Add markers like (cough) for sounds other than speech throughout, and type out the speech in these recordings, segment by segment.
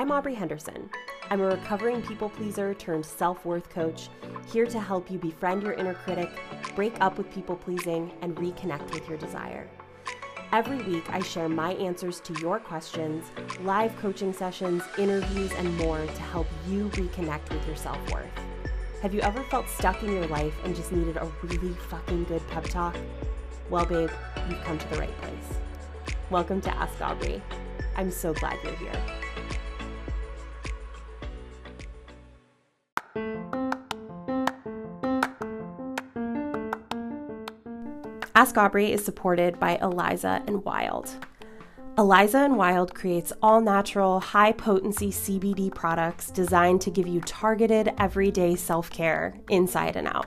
I'm Aubrey Henderson. I'm a recovering people pleaser turned self worth coach, here to help you befriend your inner critic, break up with people pleasing, and reconnect with your desire. Every week, I share my answers to your questions, live coaching sessions, interviews, and more to help you reconnect with your self worth. Have you ever felt stuck in your life and just needed a really fucking good pep talk? Well, babe, you've come to the right place. Welcome to Ask Aubrey. I'm so glad you're here. Ask Aubrey is supported by Eliza and Wyld. Eliza and Wyld creates all natural, high potency CBD products designed to give you targeted, everyday self care inside and out.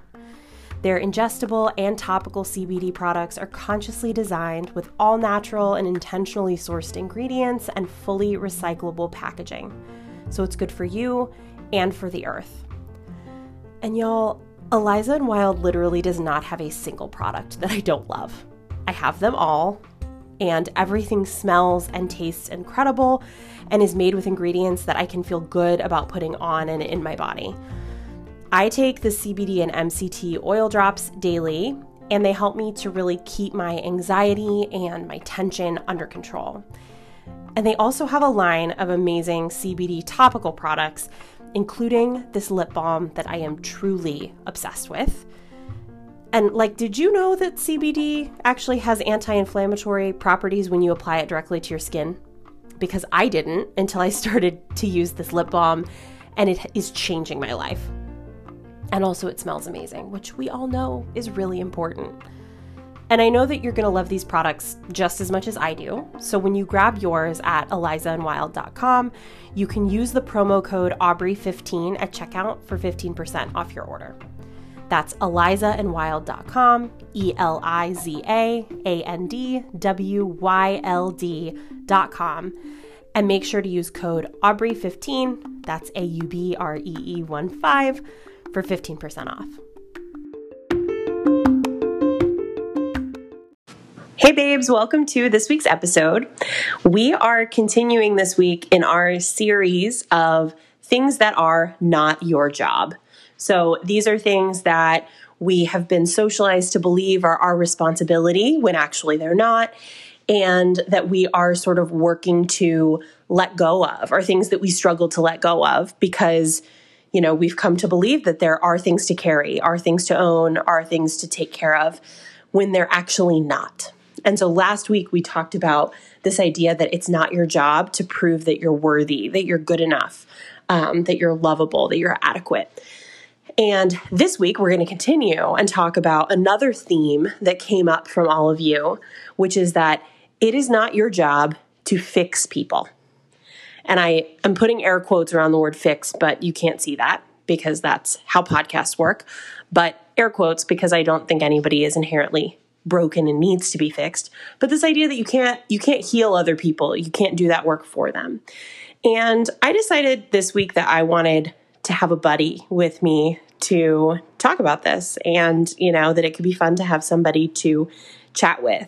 Their ingestible and topical CBD products are consciously designed with all natural and intentionally sourced ingredients and fully recyclable packaging. So it's good for you and for the earth. And y'all, Eliza and Wyld literally does not have a single product that I don't love. I have them all, and everything smells and tastes incredible and is made with ingredients that I can feel good about putting on and in my body. I take the CBD and MCT oil drops daily, and they help me to really keep my anxiety and my tension under control. And they also have a line of amazing CBD topical products, including this lip balm that I am truly obsessed with. And, like, did you know that CBD actually has anti inflammatory properties when you apply it directly to your skin? Because I didn't until I (laughs) started to use this lip balm, and it is changing my life. And also, it smells amazing, which we all know is really important. And I know that you're going to love these products just as much as I do. So when you grab yours at elizaandwyld.com, you can use the promo code Aubree15 at checkout for 15% off your order. That's elizaandwyld.com, E L I Z A A N D W Y L D.com. And make sure to use code Aubree15, that's A U B R E E 1 5 for 15% off. Hey, babes, welcome to this week's episode. We are continuing this week in our series of things that are not your job. So, these are things that we have been socialized to believe are our responsibility when actually they're not, and that we are sort of working to let go of, or things that we struggle to let go of because you know, we've come to believe that there are things to carry, are things to own, are things to take care of when they're actually not. And so last week we talked about this idea that it's not your job to prove that you're worthy, that you're good enough, um, that you're lovable, that you're adequate. And this week we're going to continue and talk about another theme that came up from all of you, which is that it is not your job to fix people. And I am putting air quotes around the word fix, but you can't see that because that's how podcasts work. But air quotes because I don't think anybody is inherently broken and needs to be fixed. But this idea that you can't you can't heal other people, you can't do that work for them. And I decided this week that I wanted to have a buddy with me to talk about this and you know that it could be fun to have somebody to chat with.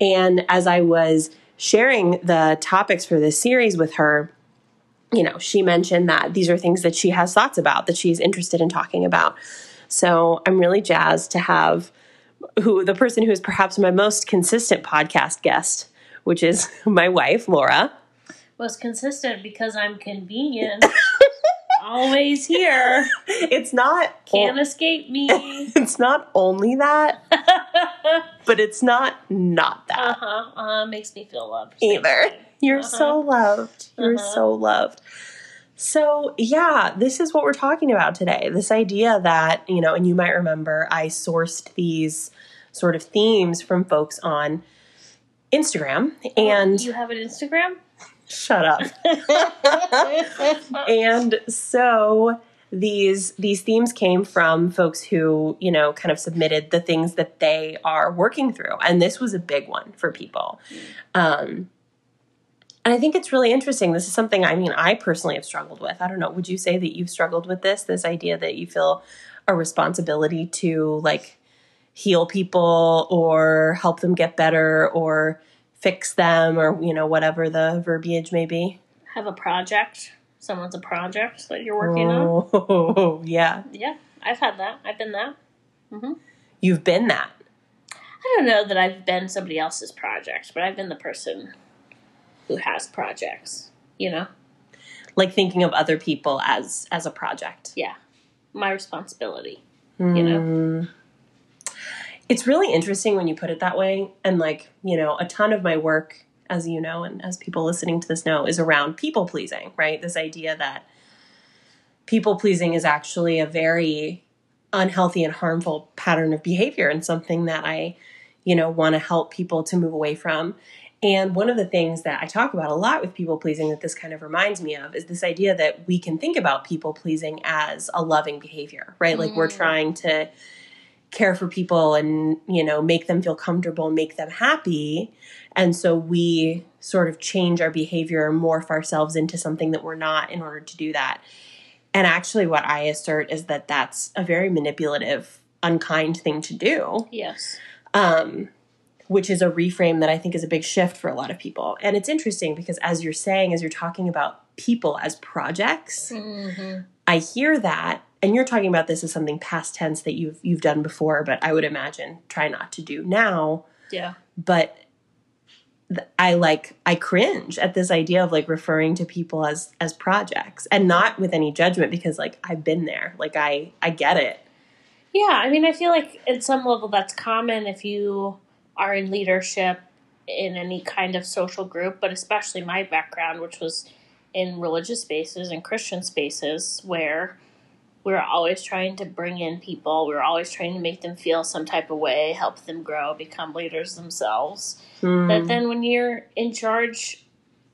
And as I was sharing the topics for this series with her, you know, she mentioned that these are things that she has thoughts about, that she's interested in talking about. So I'm really jazzed to have who the person who is perhaps my most consistent podcast guest, which is (laughs) my wife, Laura. Was consistent because I'm convenient. (laughs) Always here. It's not can't o- escape me. (laughs) It's not only that, but it's not not that. Uh-huh. Uh, makes me feel loved. Either. You're uh-huh. so loved. You're uh-huh. so loved. So, yeah, this is what we're talking about today. This idea that, you know, and you might remember I sourced these sort of themes from folks on Instagram. Oh, and you have an Instagram? Shut up. (laughs) and so these these themes came from folks who you know kind of submitted the things that they are working through and this was a big one for people um, and I think it's really interesting. This is something I mean, I personally have struggled with. I don't know. Would you say that you've struggled with this? This idea that you feel a responsibility to like heal people or help them get better or fix them or, you know, whatever the verbiage may be? Have a project. someone's a project that you're working on. Oh, (laughs) yeah. Yeah, I've had that. I've been that. hmm You've been that. I don't know that I've been somebody else's project, but I've been the person who has projects. You know, Like thinking of other people as as a project. Yeah. My responsibility. You know? Mm. It's really interesting when you put it that way. And like, you know, a ton of my work, as you know, and as people listening to this know, is around people pleasing, right? This idea that people pleasing is actually a very unhealthy and harmful pattern of behavior and something that I, you know, want to help people to move away from. And one of the things that I talk about a lot with people pleasing that this kind of reminds me of is this idea that we can think about people pleasing as a loving behavior, right? Like we're Mm. trying to care for people and, you know, make them feel comfortable, make them happy. And so we sort of change our behavior, morph ourselves into something that we're not in order to do that. And actually, what I assert is that that's a very manipulative, unkind thing to do Yes. um, which is a reframe that I think is a big shift for a lot of people. And it's interesting because as you're saying, as you're talking about people as projects, hmm I hear that, and you're talking about this as something past tense that you've you've done before, but I would imagine try not to do now. Yeah. But I like I cringe at this idea of like referring to people as as projects and not with any judgment because like I've been there. Like I I get it. Yeah, I mean, I feel like at some level that's common if you are in leadership in any kind of social group, but especially my background, which was in religious spaces and Christian spaces where we're always trying to bring in people, we're always trying to make them feel some type of way, help them grow, become leaders themselves. Mm. That then when you're in charge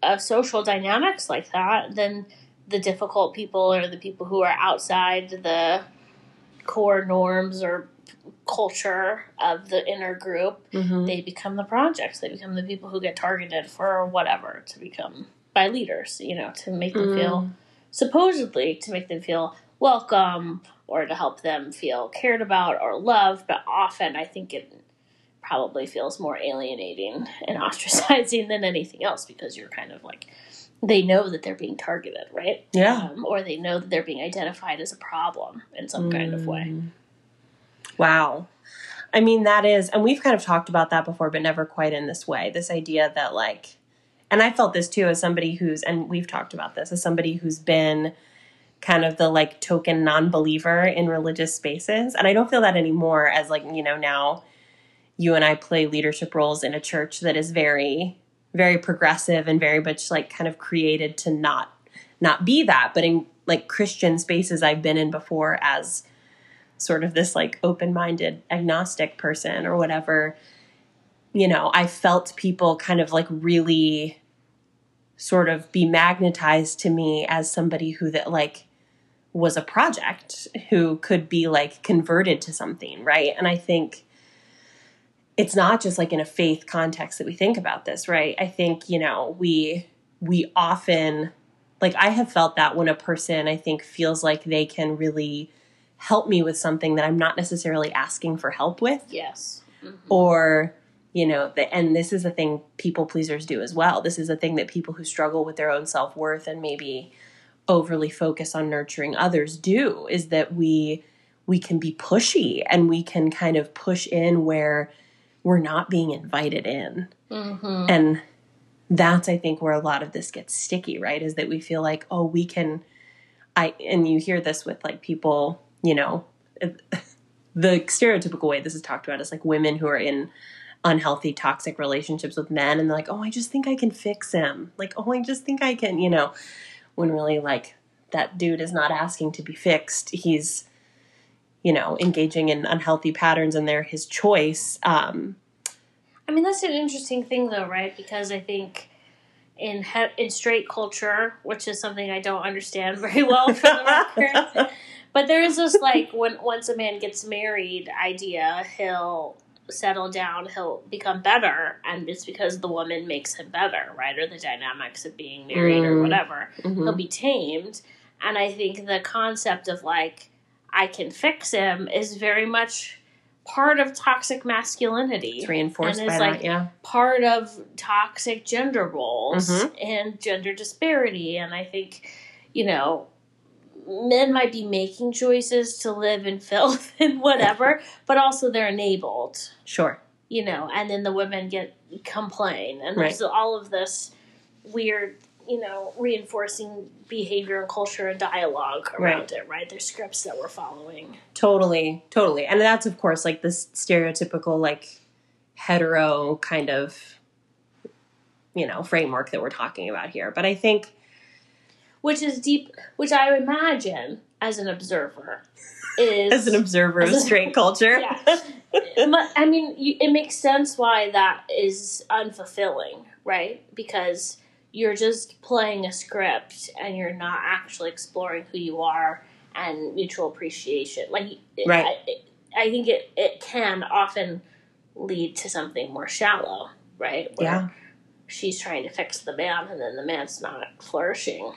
of social dynamics like that, then the difficult people or the people who are outside the core norms or culture of the inner group, Mhm. they become the projects. They become the people who get targeted for whatever to become by leaders, you know, to make them feel supposedly to make them feel welcome or to help them feel cared about or loved, but often I think it probably feels more alienating and (laughs) ostracizing than anything else because you're kind of like they know that they're being targeted, right? Yeah. Um, or they know that they're being identified as a problem in some kind of way. Wow. I mean, that is, and we've kind of talked about that before, but never quite in this way. This idea that, like, and I felt this too as somebody who's, and we've talked about this, as somebody who's been kind of the like token non believer in religious spaces. And I don't feel that anymore as, like, you know, now you and I play leadership roles in a church that is very, very progressive and very much like kind of created to not not be that but in like christian spaces i've been in before as sort of this like open-minded agnostic person or whatever you know i felt people kind of like really sort of be magnetized to me as somebody who that like was a project who could be like converted to something right? And i think it's not just like in a faith context that we think about this right? I think you know we we often like i have felt that when a person i think feels like they can really help me with something that i'm not necessarily asking for help with Yes. Mhm. or you know the, and this is a thing people pleasers do as well this is a thing that people who struggle with their own self-worth and maybe overly focus on nurturing others do is that we we can be pushy and we can kind of push in where we're not being invited in Mhm. and that's i think where a lot of this gets sticky right is that we feel like oh we can i and you hear this with like people you know the stereotypical way this is talked about is like women who are in unhealthy toxic relationships with men and they're like oh i just think i can fix him like oh i just think i can you know when really like that dude is not asking to be fixed he's you know engaging in unhealthy patterns and they're his choice um I mean, that's an interesting thing, though, right? Because I think in he- in straight culture, which is something I don't understand (laughs) very well for the record, but there is this like when once a man gets married idea, he'll settle down, he'll become better, and it's because the woman makes him better, right? Or the dynamics of being married or Mm. whatever. mhm. He'll be tamed, and I think the concept of like I can fix him is very much part of toxic masculinity it's reinforced And by it's that yeah part of toxic gender roles Mhm. and gender disparity. And I think, you know, men might be making choices to live in filth (laughs) and whatever, but also they're enabled. Sure. You know, and then the women get complain, and Right. there's all of this weird, you know, reinforcing behavior and culture and dialogue around it. Right? There's scripts that we're following. Totally, totally. And that's of course like this stereotypical like hetero kind of you know, framework that we're talking about here. But I think which is deep, which I imagine as an observer is as an observer of a- straight culture, (laughs) Yeah. I mean, it makes sense why that is unfulfilling, right? Because you're just playing a script and you're not actually exploring who you are and mutual appreciation. Like, Right. I, I think it, it can often lead to something more shallow, right? Where Yeah. She's trying to fix the man and then the man's not flourishing.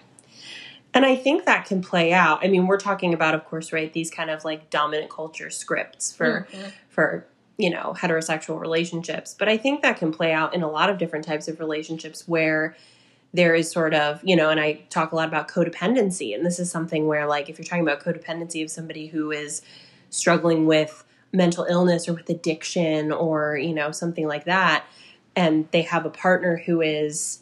And I think that can play out. I mean, we're talking about, of course, right, these kind of like dominant culture scripts for Mhm. for you know heterosexual relationships. But I think that can play out in a lot of different types of relationships where there is sort of you know, and I talk a lot about codependency, and this is something where like if you're talking about codependency of somebody who is struggling with mental illness or with addiction or you know something like that, and they have a partner who is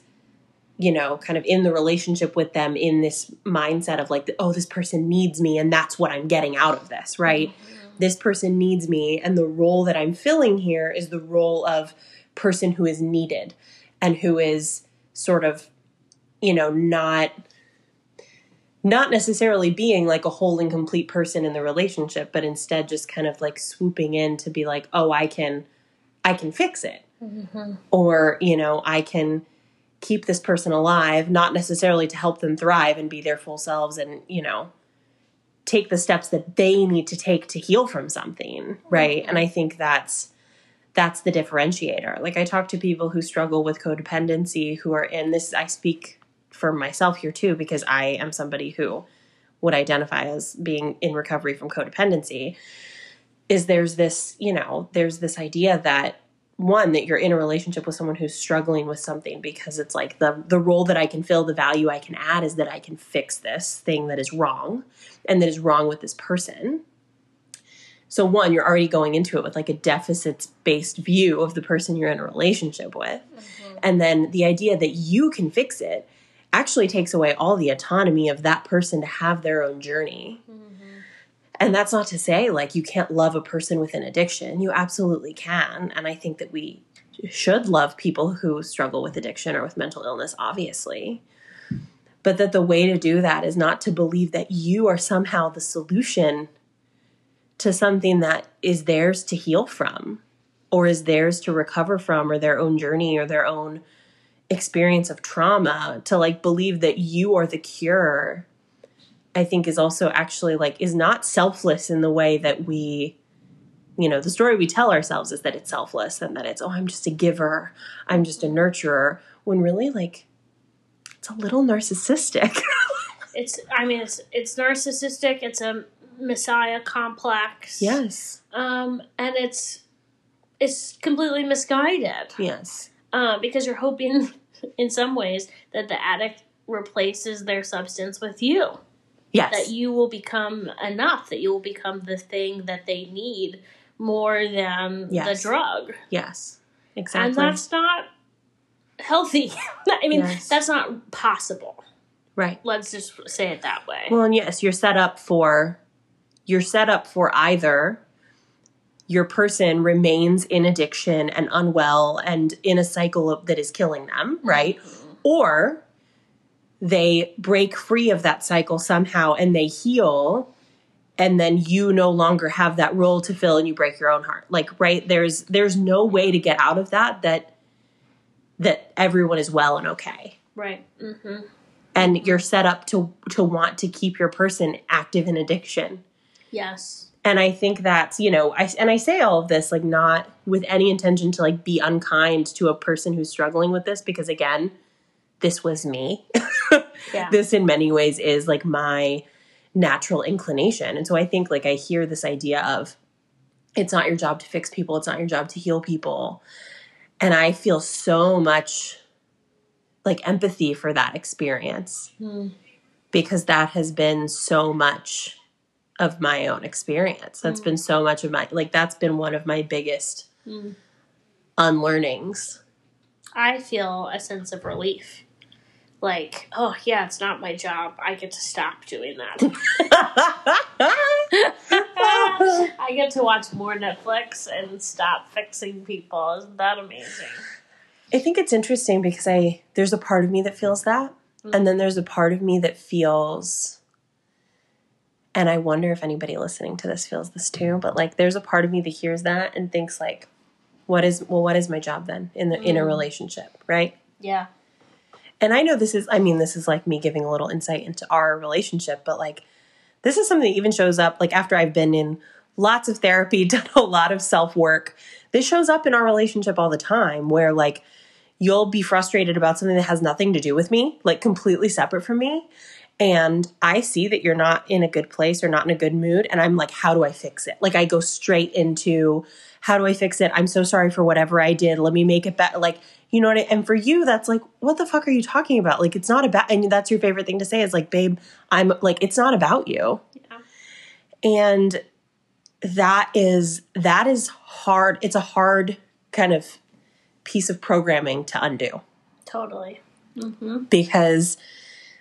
you know, kind of in the relationship with them in this mindset of like, oh, this person needs me and that's what I'm getting out of this, right? This person needs me and the role that I'm filling here is the role of person who is needed and who is sort of, you know, not not necessarily being like a whole and complete person in the relationship, but instead just kind of like swooping in to be like, oh, I can I can fix it. Mhm. Or, you know, I can keep this person alive, not necessarily to help them thrive and be their full selves and, you know, take the steps that they need to take to heal from something, right? And I think that's that's the differentiator. Like I talk to people who struggle with codependency who are in this I speak for myself here too because I am somebody who would identify as being in recovery from codependency is there's this, you know, there's this idea that one that you're in a relationship with someone who's struggling with something because it's like the the role that I can fill, the value I can add is that I can fix this thing that is wrong and that is wrong with this person. So one, you're already going into it with like a deficits based view of the person you're in a relationship with. Mm-hmm. And then the idea that you can fix it actually takes away all the autonomy of that person to have their own journey. Mm-hmm. And that's not to say like you can't love a person with an addiction. You absolutely can. And I think that we should love people who struggle with addiction or with mental illness, obviously. But that the way to do that is not to believe that you are somehow the solution to something that is theirs to heal from or is theirs to recover from or their own journey or their own experience of trauma to like believe that you are the cure i think is also actually like is not selfless in the way that we you know the story we tell ourselves is that it's selfless and that it's oh i'm just a giver i'm just a nurturer when really like it's a little narcissistic (laughs) It's, I mean, it's it's narcissistic. It's a messiah complex. yes Um, and it's it's completely misguided. yes Uh, because you're hoping, (laughs) in some ways, that the addict replaces their substance with you. Yes That you will become enough. That you will become the thing that they need more than Yes. the drug. yes exactly And that's not healthy. (laughs) I mean, Yes. that's not possible. right Let's just say it that way. Well, and yes, you're set up for you're set up for either your person remains in addiction and unwell and in a cycle of, that is killing them, mm-hmm. right? Or they break free of that cycle somehow and they heal and then you no longer have that role to fill and you break your own heart. Like right there's there's no way to get out of that that that everyone is well and okay Right. mm-hmm. and you're set up to to want to keep your person active in addiction Yes. and i think that's you know i and i say all of this like not with any intention to like be unkind to a person who's struggling with this because again this was me Yeah. (laughs) this in many ways is like my natural inclination and so i think like i hear this idea of it's not your job to fix people it's not your job to heal people and i feel so much like empathy for that experience Hmm. because that has been so much of my own experience. That's Mm. been so much of my like that's been one of my biggest Mm. unlearnings. I feel a sense of relief. Like, oh yeah, it's not my job. I get to stop doing that. (laughs) I get to watch more Netflix and stop fixing people. Isn't that amazing? I think it's interesting because I there's a part of me that feels that, and then there's a part of me that feels and I wonder if anybody listening to this feels this too, but like there's a part of me that hears that and thinks like what is well what is my job then in the in a Mm. relationship, right? Yeah. And I know this is I mean this is like me giving a little insight into our relationship, but like this is something that even shows up like after I've been in lots of therapy, (laughs) done a lot of self-work. This shows up in our relationship all the time where like you'll be frustrated about something that has nothing to do with me, like completely separate from me. And I see that you're not in a good place or not in a good mood. And I'm like, how do I fix it? Like, I go straight into how do I fix it? I'm so sorry for whatever I did. Let me make it better. Like, you know what I And for you, that's like, what the fuck are you talking about? Like, it's not about, and that's your favorite thing to say is like, babe, I'm like, it's not about you. Yeah. And that is, that is hard. It's a hard kind of piece of programming to undo Totally. Mm-hmm. because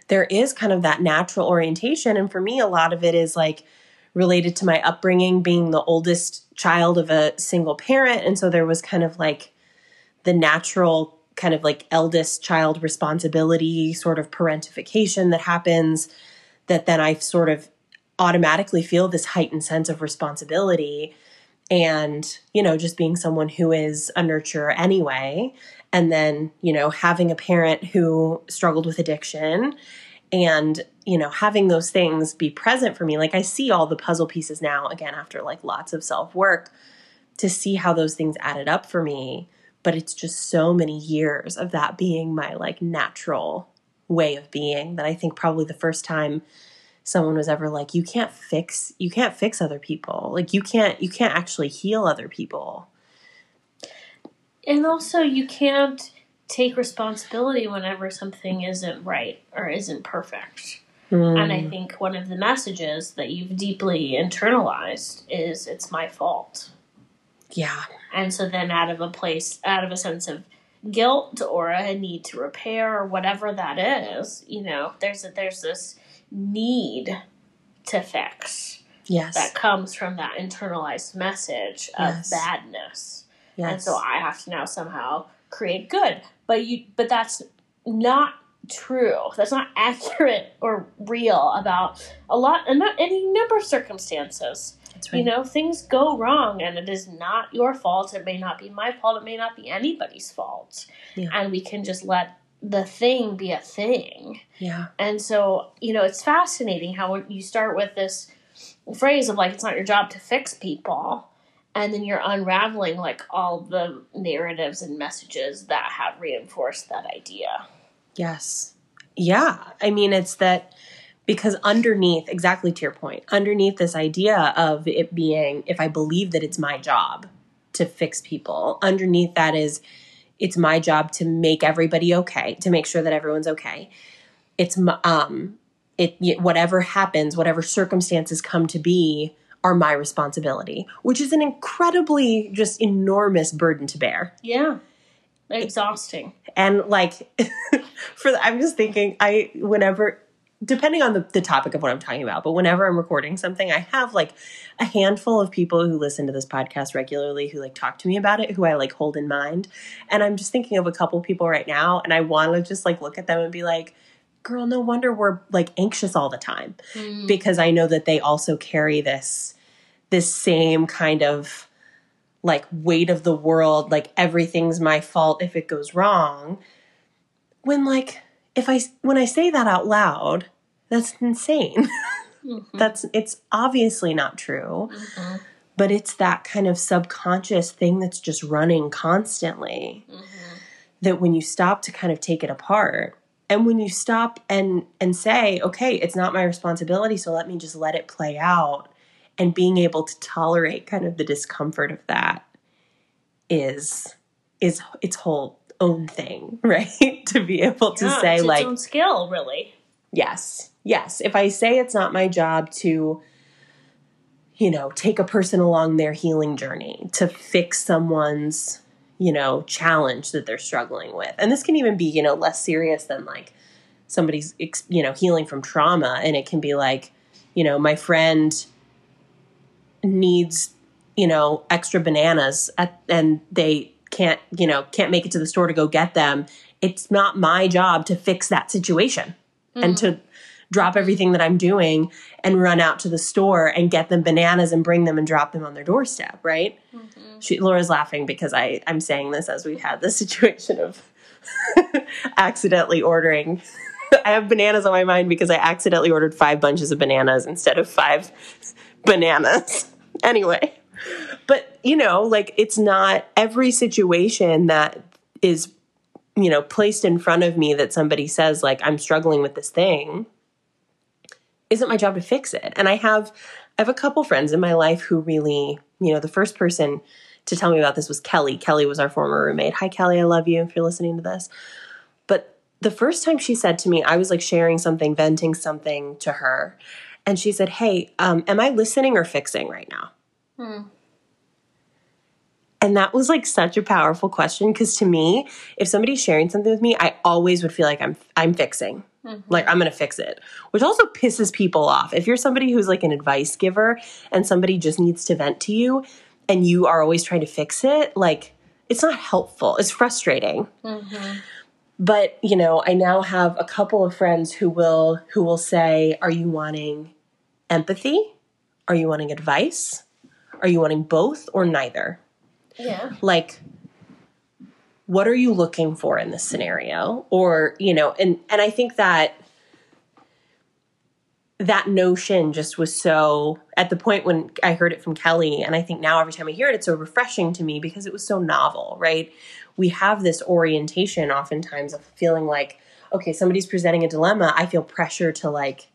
there is kind of that natural orientation. And for me, a lot of it is like related to my upbringing, being the oldest child of a single parent. And so there was kind of like the natural kind of like eldest child responsibility sort of parentification that happens that then I sort of automatically feel this heightened sense of responsibility and you know just being someone who is a nurturer anyway. And then you know having a parent who struggled with addiction and you know having those things be present for me. Like i see all the puzzle pieces now again after like lots of self work to see how those things added up for me but it's just so many years of that being my like natural way of being that i think probably the first time someone was ever like you can't fix you can't fix other people like you can't you can't actually heal other people And also, you can't take responsibility whenever something isn't right or isn't perfect. And I mm. think one of the messages that you've deeply internalized is it's my fault. Yeah And so then out of a place, out of a sense of guilt or a need to repair or whatever that is, you know, there's a, there's this need to fix yes that comes from that internalized message of Yes. badness. And so I have to now somehow create good. But you but that's not true. That's not (laughs) accurate or real about a lot and not any number of circumstances. That's You know, things go wrong and it is not your fault. It may not be my fault. It may not be anybody's fault. Yeah. And we can just let the thing be a thing. yeah And so, you know, it's fascinating how you start with this phrase of like, it's not your job to fix people. And then you're unraveling like all the narratives and messages that have reinforced that idea. Yes. Yeah. I mean, it's that because underneath, exactly to your point, underneath this idea of it being, if I believe that it's my job to fix people, underneath that is it's my job to make everybody okay, to make sure that everyone's okay. It's um it whatever happens, whatever circumstances come to be are my responsibility, which is an incredibly just enormous burden to bear Yeah. Exhausting. and like (laughs) for the, i'm just thinking i whenever depending on the, the topic of what i'm talking about but whenever i'm recording something i have like a handful of people who listen to this podcast regularly who like talk to me about it who i like hold in mind. And i'm just thinking of a couple people right now and i want to just like look at them and be like girl no wonder we're like anxious all the time. Mm. because I know that they also carry this this same kind of like weight of the world like everything's my fault if it goes wrong. When like if I when I say that out loud that's insane Mhm. that's it's obviously not true Mhm. but it's that kind of subconscious thing that's just running constantly Mhm. that when you stop to kind of take it apart and when you stop and and say okay it's not my responsibility so let me just let it play out and being able to tolerate kind of the discomfort of that is is its whole own thing (laughs) right to be able to Yeah, say it's like its own skill, really. yes yes, if I say it's not my job to, you know, take a person along their healing journey, to fix someone's, you know, challenge that they're struggling with. And this can even be, you know, less serious than like somebody's, you know, healing from trauma. And it can be like, you know, my friend needs, you know, extra bananas at, and they can't, you know, can't make it to the store to go get them. It's not my job to fix that situation and mm-hmm. to drop everything that I'm doing and run out to the store and get them bananas and bring them and drop them on their doorstep, right? Mm-hmm. She, Laura's laughing because I, I'm saying this as we've had this (laughs) situation of (laughs) accidentally ordering. (laughs) I have bananas on my mind because I accidentally ordered five bunches of bananas instead of five bananas. anyway, but you know, like it's not every situation that is, you know, placed in front of me that somebody says, like, I'm struggling with this thing isn't my job to fix it. And I have I have a couple friends in my life who really, you know, the first person to tell me about this was Kelly. Kelly was our former roommate. Hi Kelly, I love you if you're listening to this. But the first time she said to me, I was like sharing something, venting something to her, and she said, "Hey, um, am I listening or fixing right now?" And that was like such a powerful question because to me, if somebody's sharing something with me, I always would feel like I'm I'm fixing. Mm-hmm. Like I'm going to fix it, which also pisses people off. If you're somebody who's like an advice giver and somebody just needs to vent to you and you are always trying to fix it, like it's not helpful. It's frustrating. Mm-hmm. But, you know, I now have a couple of friends who will who will say, "Are you wanting empathy? Are you wanting advice? Are you wanting both or neither?" Yeah. like what are you looking for in this scenario? Or you know and and i think that that notion just was so at the point when i heard it from kelly and i think now every time i hear it it's so refreshing to me because it was so novel right? We have this orientation oftentimes of feeling like okay somebody's presenting a dilemma i feel pressure to like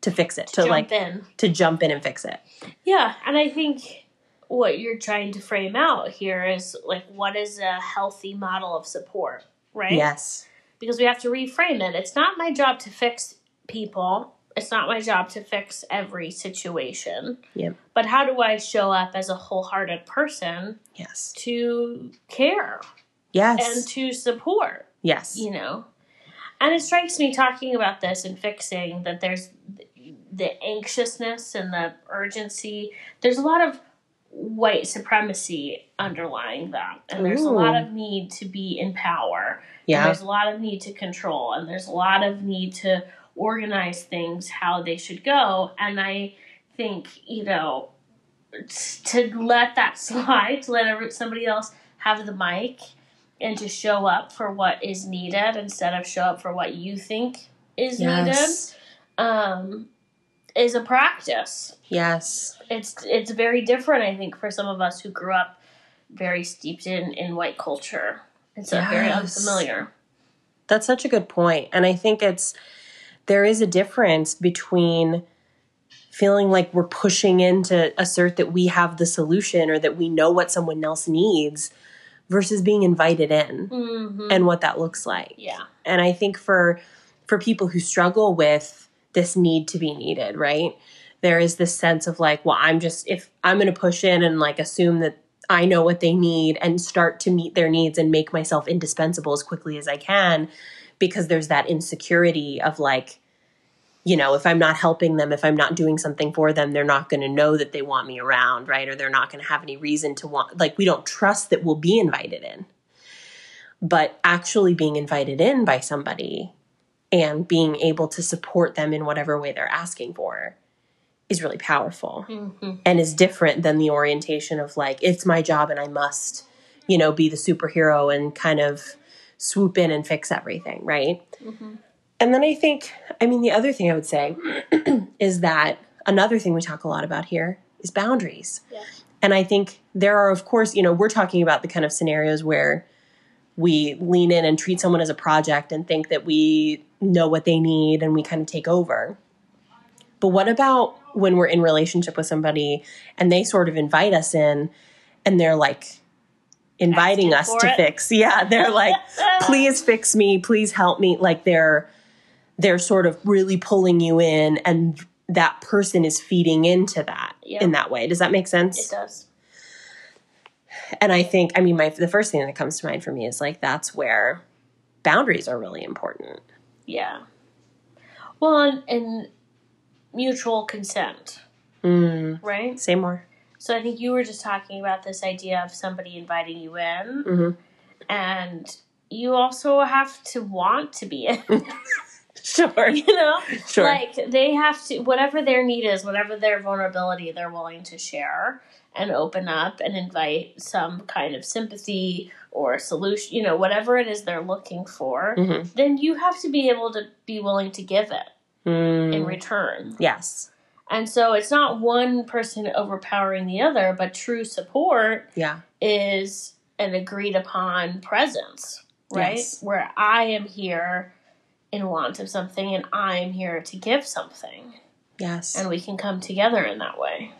to fix it to Jump like in. to jump in and fix it. Yeah, and I think what you're trying to frame out here is like what is a healthy model of support, right? yes Because we have to reframe it. It's not my job to fix people. It's not my job to fix every situation. yep But how do I show up as a wholehearted person yes to care yes and to support? yes you know and it strikes me talking about this and fixing that there's the anxiousness and the urgency there's a lot of white supremacy underlying them. and there's a lot of need to be in power. And yeah. there's a lot of need to control. And there's a lot of need to organize things how they should go. And i think you know to let that (laughs) slide to let somebody else have the mic and to show up for what is needed instead of show up for what you think is yes. needed um, is a practice yes it's it's very different i think for some of us who grew up very steeped in in white culture it's a very unfamiliar That's such a good point. And I think it's there is a difference between feeling like we're pushing in to assert that we have the solution or that we know what someone else needs versus being invited in mm-hmm. and what that looks like. yeah And I think for for people who struggle with this need to be needed, right? There is this sense of like, well, I'm just if I'm going to push in and like assume that I know what they need and start to meet their needs and make myself indispensable as quickly as I can because there's that insecurity of like you know, if I'm not helping them, if I'm not doing something for them, they're not going to know that they want me around, right? Or they're not going to have any reason to want, like, we don't trust that we'll be invited in. But actually being invited in by somebody and being able to support them in whatever way they're asking for is really powerful mm-hmm. and is different than the orientation of like, it's my job and I must, you know, be the superhero and kind of swoop in and fix everything, right? Mm-hmm. And then I think, I mean, the other thing I would say (clears throat) is that another thing we talk a lot about here is boundaries. Yeah. And I think there are, of course, you know, we're talking about the kind of scenarios where we lean in and treat someone as a project and think that we know what they need and we kind of take over. But what about when we're in relationship with somebody and they sort of invite us in and they're like inviting Asking us to it? fix. (laughs) Yeah, they're like please fix me, please help me. Like they're they're sort of really pulling you in and that person is feeding into that Yeah. in that way. Does that make sense? It does. and I think, I mean, my the first thing that comes to mind for me is like that's where boundaries are really important. Yeah. Well, and, and mutual consent, Mm. right? Say more. So I think you were just talking about this idea of somebody inviting you in, Mhm. and you also have to want to be in. (laughs) Sure. you know, Sure. like they have to whatever their need is, whatever their vulnerability, they're willing to share and open up and invite some kind of sympathy or solution. You know, whatever it is they're looking for, Mhm. then you have to be able to be willing to give it Mm. in return. yes. And so it's not one person overpowering the other, but true support Yeah. is an agreed upon presence, right? Yes. Where I am here in want of something and I am here to give something. Yes. And we can come together in that way.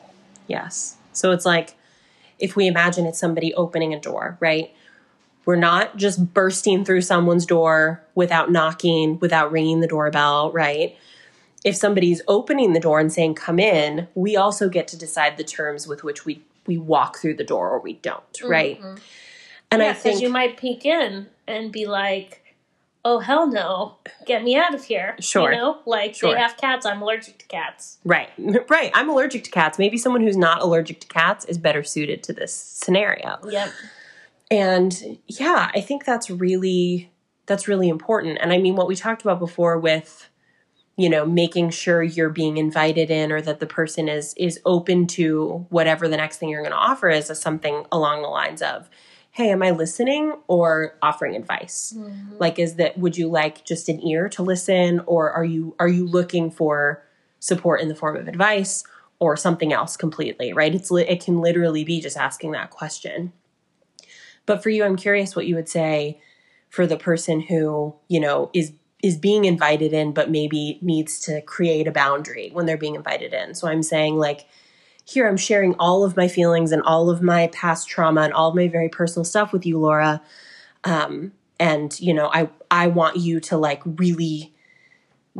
Yes. So it's like if we imagine it's somebody opening a door, right? We're not just bursting through someone's door without knocking, without ringing the doorbell, right? If somebody's opening the door and saying, come in, we also get to decide the terms with which we, we walk through the door or we don't, right? Mhm. And yeah, I think, you might peek in and be like, "Oh hell no, get me out of here!" Sure. you know, like Sure. they have cats. I'm allergic to cats. right, (laughs) right. I'm allergic to cats. Maybe someone who's not allergic to cats is better suited to this scenario. Yep. and yeah i think that's really that's really important and i mean what we talked about before with you know making sure you're being invited in or that the person is is open to whatever the next thing you're going to offer is, is something along the lines of hey am i listening or offering advice? Mm-hmm. Like is that would you like just an ear to listen or are you are you looking for support in the form of advice or something else completely right? It's it can literally be just asking that question. But for you i'm curious what you would say for the person who you know is is being invited in but maybe needs to create a boundary when they're being invited in. So i'm saying like here i'm sharing all of my feelings and all of my past trauma and all of my very personal stuff with you laura. Um, and you know i i want you to like really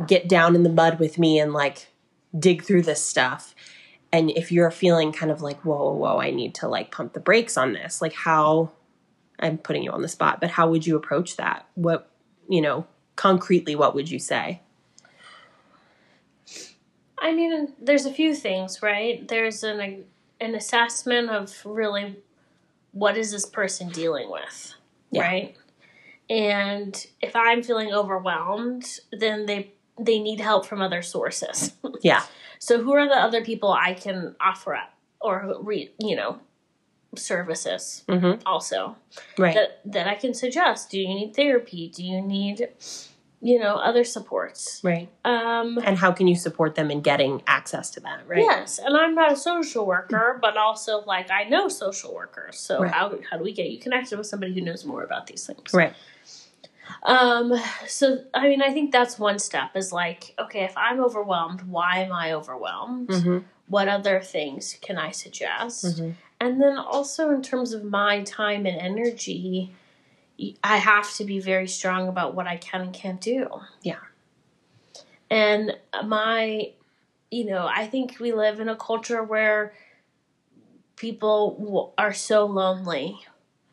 get down in the mud with me and like dig through this stuff. And if you're feeling kind of like whoa whoa whoa i need to like pump the brakes on this like how i'm putting you on the spot but how would you approach that? What you know concretely what would you say I mean, there's a few things, right? There's an an assessment of really what is this person dealing with, Yeah. right? And if I'm feeling overwhelmed, then they they need help from other sources. (laughs) yeah so who are the other people I can offer up or re, you know services mm-hmm. also right that that I can suggest? Do you need therapy? Do you need you know other supports? right Um and how can you support them in getting access to that right Yes, and I'm not a social worker, but also like I know social workers. So Right. how how do we get you connected with somebody who knows more about these things? right Um. So I mean, I think that's one step. Is like, okay, if I'm overwhelmed, why am I overwhelmed? mm-hmm. What other things can I suggest? Mm-hmm. And then also in terms of my time and energy, I have to be very strong about what I can and can't do. Yeah. And my, you know, I think we live in a culture where people w- are so lonely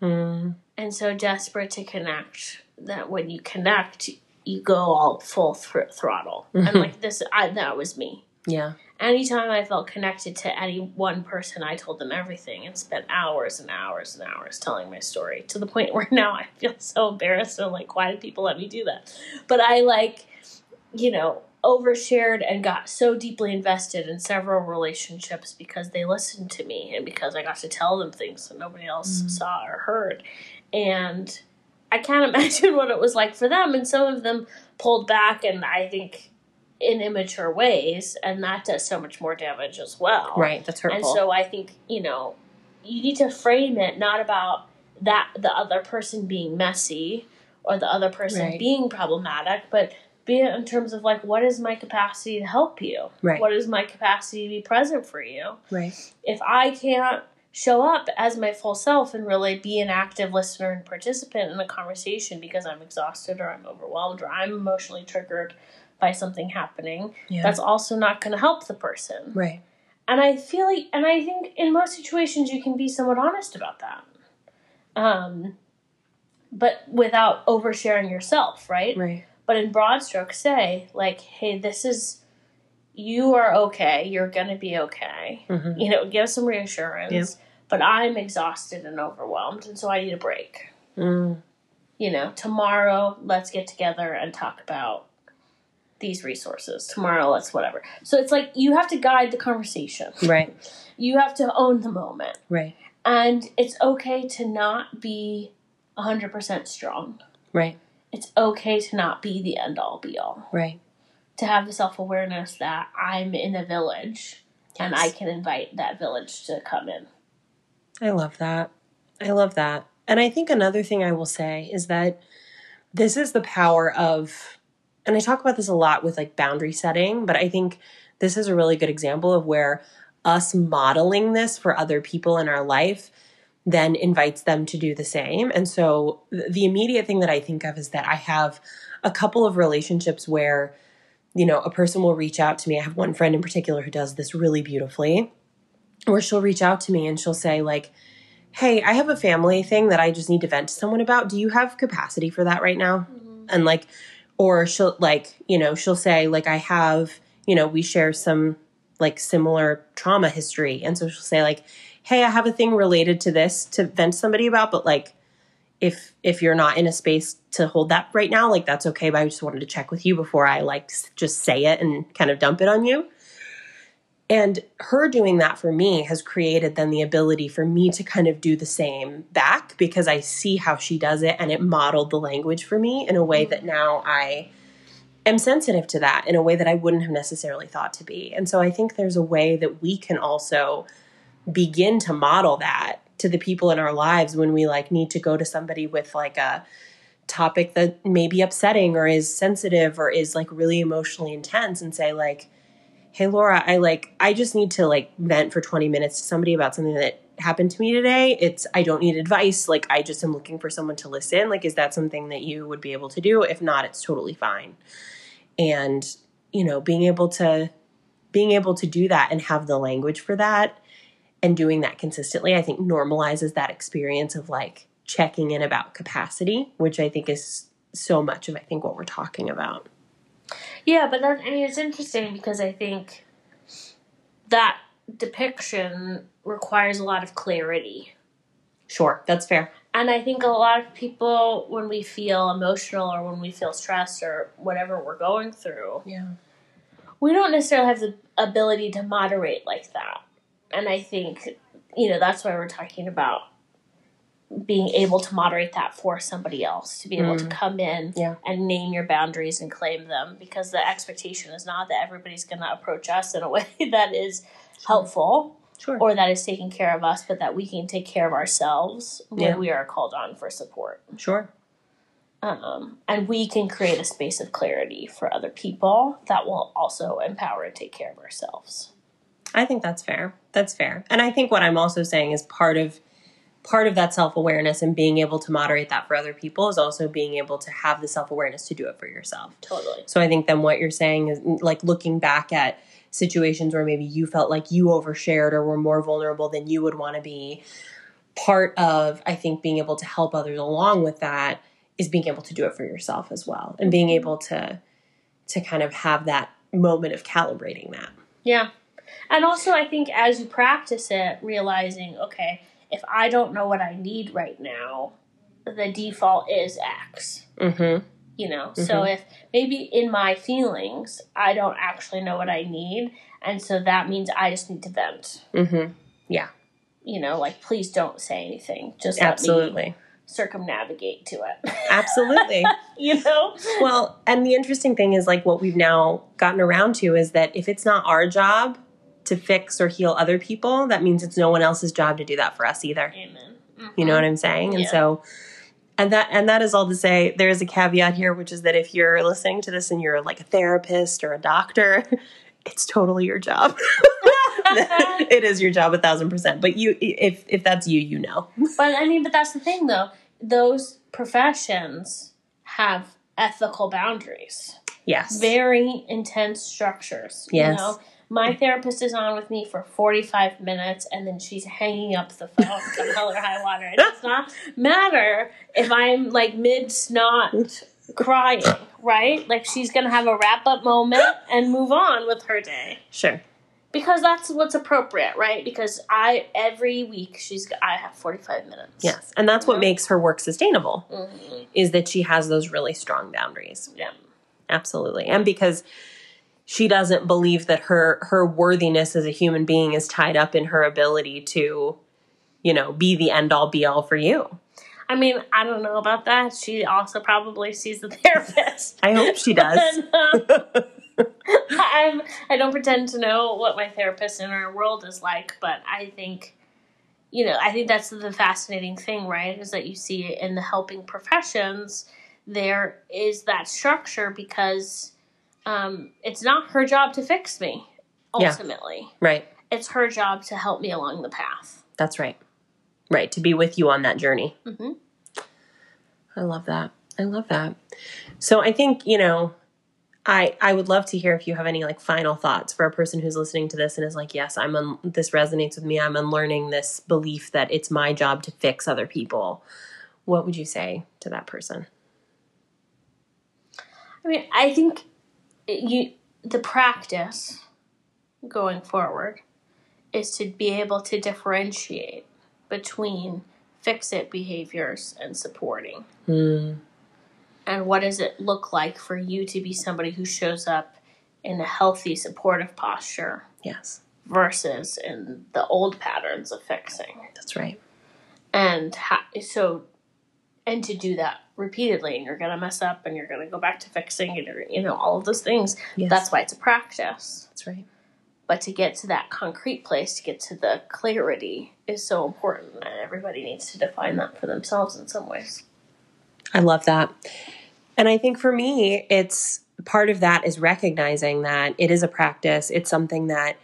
mm and so desperate to connect that when you connect, you go all full thr- throttle. And (laughs) like this, I, that was me yeah anytime I felt connected to any one person, I told them everything and spent hours and hours and hours telling my story to the point (laughs) where now I feel so embarrassed and like, why did people let me do that? But I like, you know, overshared and got so deeply invested in several relationships because they listened to me and because I got to tell them things that nobody else Mhm. saw or heard. And I can't (laughs) imagine what it was like for them. And some of them pulled back and I think in immature ways, and that does so much more damage as well. right that's hurtful And so I think, you know, you need to frame it not about that the other person being messy or the other person Right. being problematic, but be it in terms of like what is my capacity to help you? Right. What is my capacity to be present for you? right If I can't show up as my full self and really be an active listener and participant in a conversation because I'm exhausted or I'm overwhelmed or I'm emotionally triggered by something happening, Yeah. that's also not going to help the person. right. And I feel like, and I think in most situations you can be somewhat honest about that. Um, but without oversharing yourself, right? Right. But in broad strokes, say, like, hey, this is, you are okay. You're going to be okay. Mhm. You know, give some reassurance. Yep. But I'm exhausted and overwhelmed, and so I need a break. Mm. You know, tomorrow, let's get together and talk about these resources. Tomorrow, let's whatever. So it's like you have to guide the conversation. (laughs) Right. You have to own the moment. Right. And it's okay to not be 100% strong. Right. It's okay to not be the end all be all. Right. To have the self awareness that I'm in a village and I can invite that village to come in. I love that. I love that. And I think another thing I will say is that this is the power of, and I talk about this a lot with like boundary setting, but I think this is a really good example of where us modeling this for other people in our life then invites them to do the same. And so the immediate thing that I think of is that I have a couple of relationships where, you know, a person will reach out to me. I have one friend in particular who does this really beautifully where she'll reach out to me and she'll say like hey i have a family thing that i just need to vent to someone about do you have capacity for that right now mm-hmm. and like or she'll like you know she'll say like i have you know we share some like similar trauma history. And so she'll say like hey i have a thing related to this to vent somebody about but like if if you're not in a space to hold that right now like that's okay but i just wanted to check with you before i like just say it and kind of dump it on you and her doing that for me has created then the ability for me to kind of do the same back because I see how she does it and it modeled the language for me in a way that mm-hmm. now I am sensitive to that in a way that I wouldn't have necessarily thought to be. And so I think there's a way that we can also begin to model that to the people in our lives when we like need to go to somebody with like a topic that may be upsetting or is sensitive or is like really emotionally intense and say like hey laura i like i just need to like vent for 20 minutes to somebody about something that happened to me today. It's i don't need advice. Like i just am looking for someone to listen. Like is that something that you would be able to do? If not it's totally fine. And you know being able to being able to do that and have the language for that and doing that consistently i think normalizes that experience of like checking in about capacity which i think is so much of i think what we're talking about Yeah, but that, I mean, it's interesting because I think that depiction requires a lot of clarity. sure that's fair And I think a lot of people, when we feel emotional or when we feel stressed or whatever we're going through, yeah we don't necessarily have the ability to moderate like that. And I think, you know, that's why we're talking about being able to moderate that for somebody else, to be able to come in Yeah. and name your boundaries and claim them because the expectation is not that everybody's going to approach us in a (laughs) way that is helpful sure or that is taking care of us, but that we can take care of ourselves when Yeah. we are called on for support. sure Um, and we can create a space of clarity for other people that will also empower and take care of ourselves. I think that's fair. That's fair. And I think what I'm also saying is part of part of that self-awareness and being able to moderate that for other people is also being able to have the self-awareness to do it for yourself. Totally. So I think then what you're saying is like looking back at situations where maybe you felt like you overshared or were more vulnerable than you would want to be. Part of I think being able to help others along with that is being able to do it for yourself as well and being mm-hmm. able to to kind of have that moment of calibrating that. Yeah. And also, I think as you practice it, realizing, okay, if I don't know what I need right now, the default is X. Mhm. You know, so if maybe in my feelings, I don't actually know what I need, and so that means I just need to vent. Mhm. Yeah. You know, like please don't say anything. Just Absolutely. circumnavigate to it. Absolutely. (laughs) you know? well, and the interesting thing is like what we've now gotten around to is that if it's not our job to fix or heal other people, that means it's no one else's job to do that for us either. Amen. You know mm-hmm. what I'm saying? And so and that and that is all to say there is a caveat here which is that if you're listening to this and you're like a therapist or a doctor, (laughs) it's totally your job. (laughs) it is your job a thousand percent. But you if if that's you, you know. (laughs) But I mean, but that's the thing though. Those professions have ethical boundaries. Yes. Very intense structures. Yes. You know? My therapist is on with me for 45 minutes and then she's hanging up the phone come hell (laughs) or high water. It does not matter if I'm like mid snot crying, right? Like she's going to have a wrap up moment and move on with her day. Sure. Because that's what's appropriate, right? Because I, every week, she's, I have 45 minutes. Yes. And that's what Yeah. makes her work sustainable hmm is that she has those really strong boundaries. Yeah. Absolutely. And because she doesn't believe that her her worthiness as a human being is tied up in her ability to, you know, be the end all be all for you. I mean, I don't know about that. She also probably sees the (laughs) therapist. I hope she does. (laughs) And, um, (laughs) I'm, I don't pretend to know what my therapist in our world is like, but I think, you know, I think that's the fascinating thing, right? Is that you see it in the helping professions, there is that structure because um, it's not her job to fix me, Yeah. ultimately. right. It's her job to help me along the path. That's right. Right. To be with you on that journey. hmm I love that. I love that. So I think, you know, I I would love to hear if you have any like final thoughts for a person who's listening to this and is like, yes, I'm un- this resonates with me. I'm unlearning this belief that it's my job to fix other people. What would you say to that person? I mean, I think you the practice going forward is to be able to differentiate between fix it behaviors and supporting. Mm, And what does it look like for you to be somebody who shows up in a healthy supportive posture yes, versus in the old patterns of fixing? that's right. and ha- so and to do that repeatedly and you're gonna mess up and you're gonna go back to fixing and you know all of those things Yes. that's why it's a practice That's right. but to get to that concrete place to get to the clarity is so important and everybody needs to define that for themselves in some ways I love that. And I think for me, it's part of that is recognizing that it is a practice. It's something that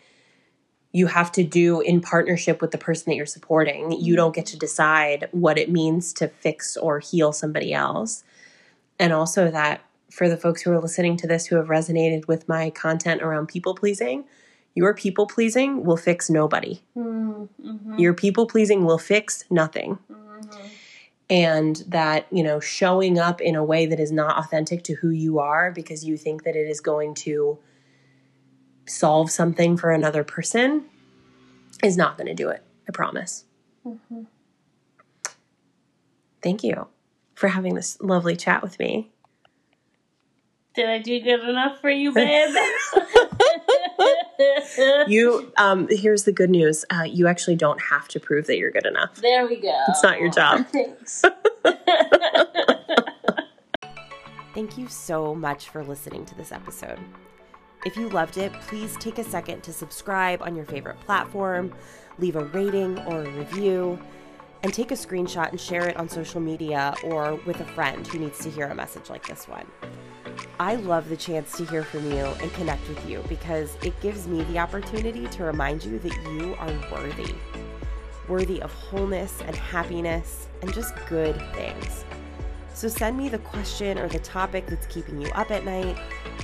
you have to do in partnership with the person that you're supporting. You don't get to decide what it means to fix or heal somebody else. And also that for the folks who are listening to this who have resonated with my content around people pleasing, your people pleasing will fix nobody. mm-hmm. Your people pleasing will fix nothing and that you know showing up in a way that is not authentic to who you are because you think that it is going to solve something for another person is not going to do it i promise. Thank you for having this lovely chat with me. Did i do good enough for you babe? (laughs) (laughs) You um here's the good news. Uh, you actually don't have to prove that you're good enough. There we go. It's not your job. (laughs) Thanks. Thank you so much for listening to this episode. If you loved it, please take a second to subscribe on your favorite platform, leave a rating or a review, and take a screenshot and share it on social media or with a friend who needs to hear a message like this one. I love the chance to hear from you and connect with you because it gives me the opportunity to remind you that you are worthy. Worthy of wholeness and happiness and just good things. So send me the question or the topic that's keeping you up at night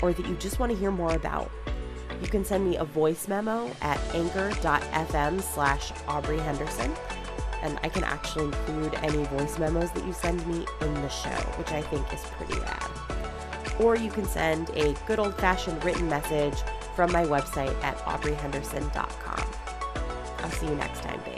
or that you just want to hear more about. You can send me a voice memo at anchor.fm slash Aubrey Henderson. And I can actually include any voice memos that you send me in the show, which I think is pretty rad. Or you can send a good old fashioned written message from my website at aubreyhenderson.com. I'll see you next time, babes.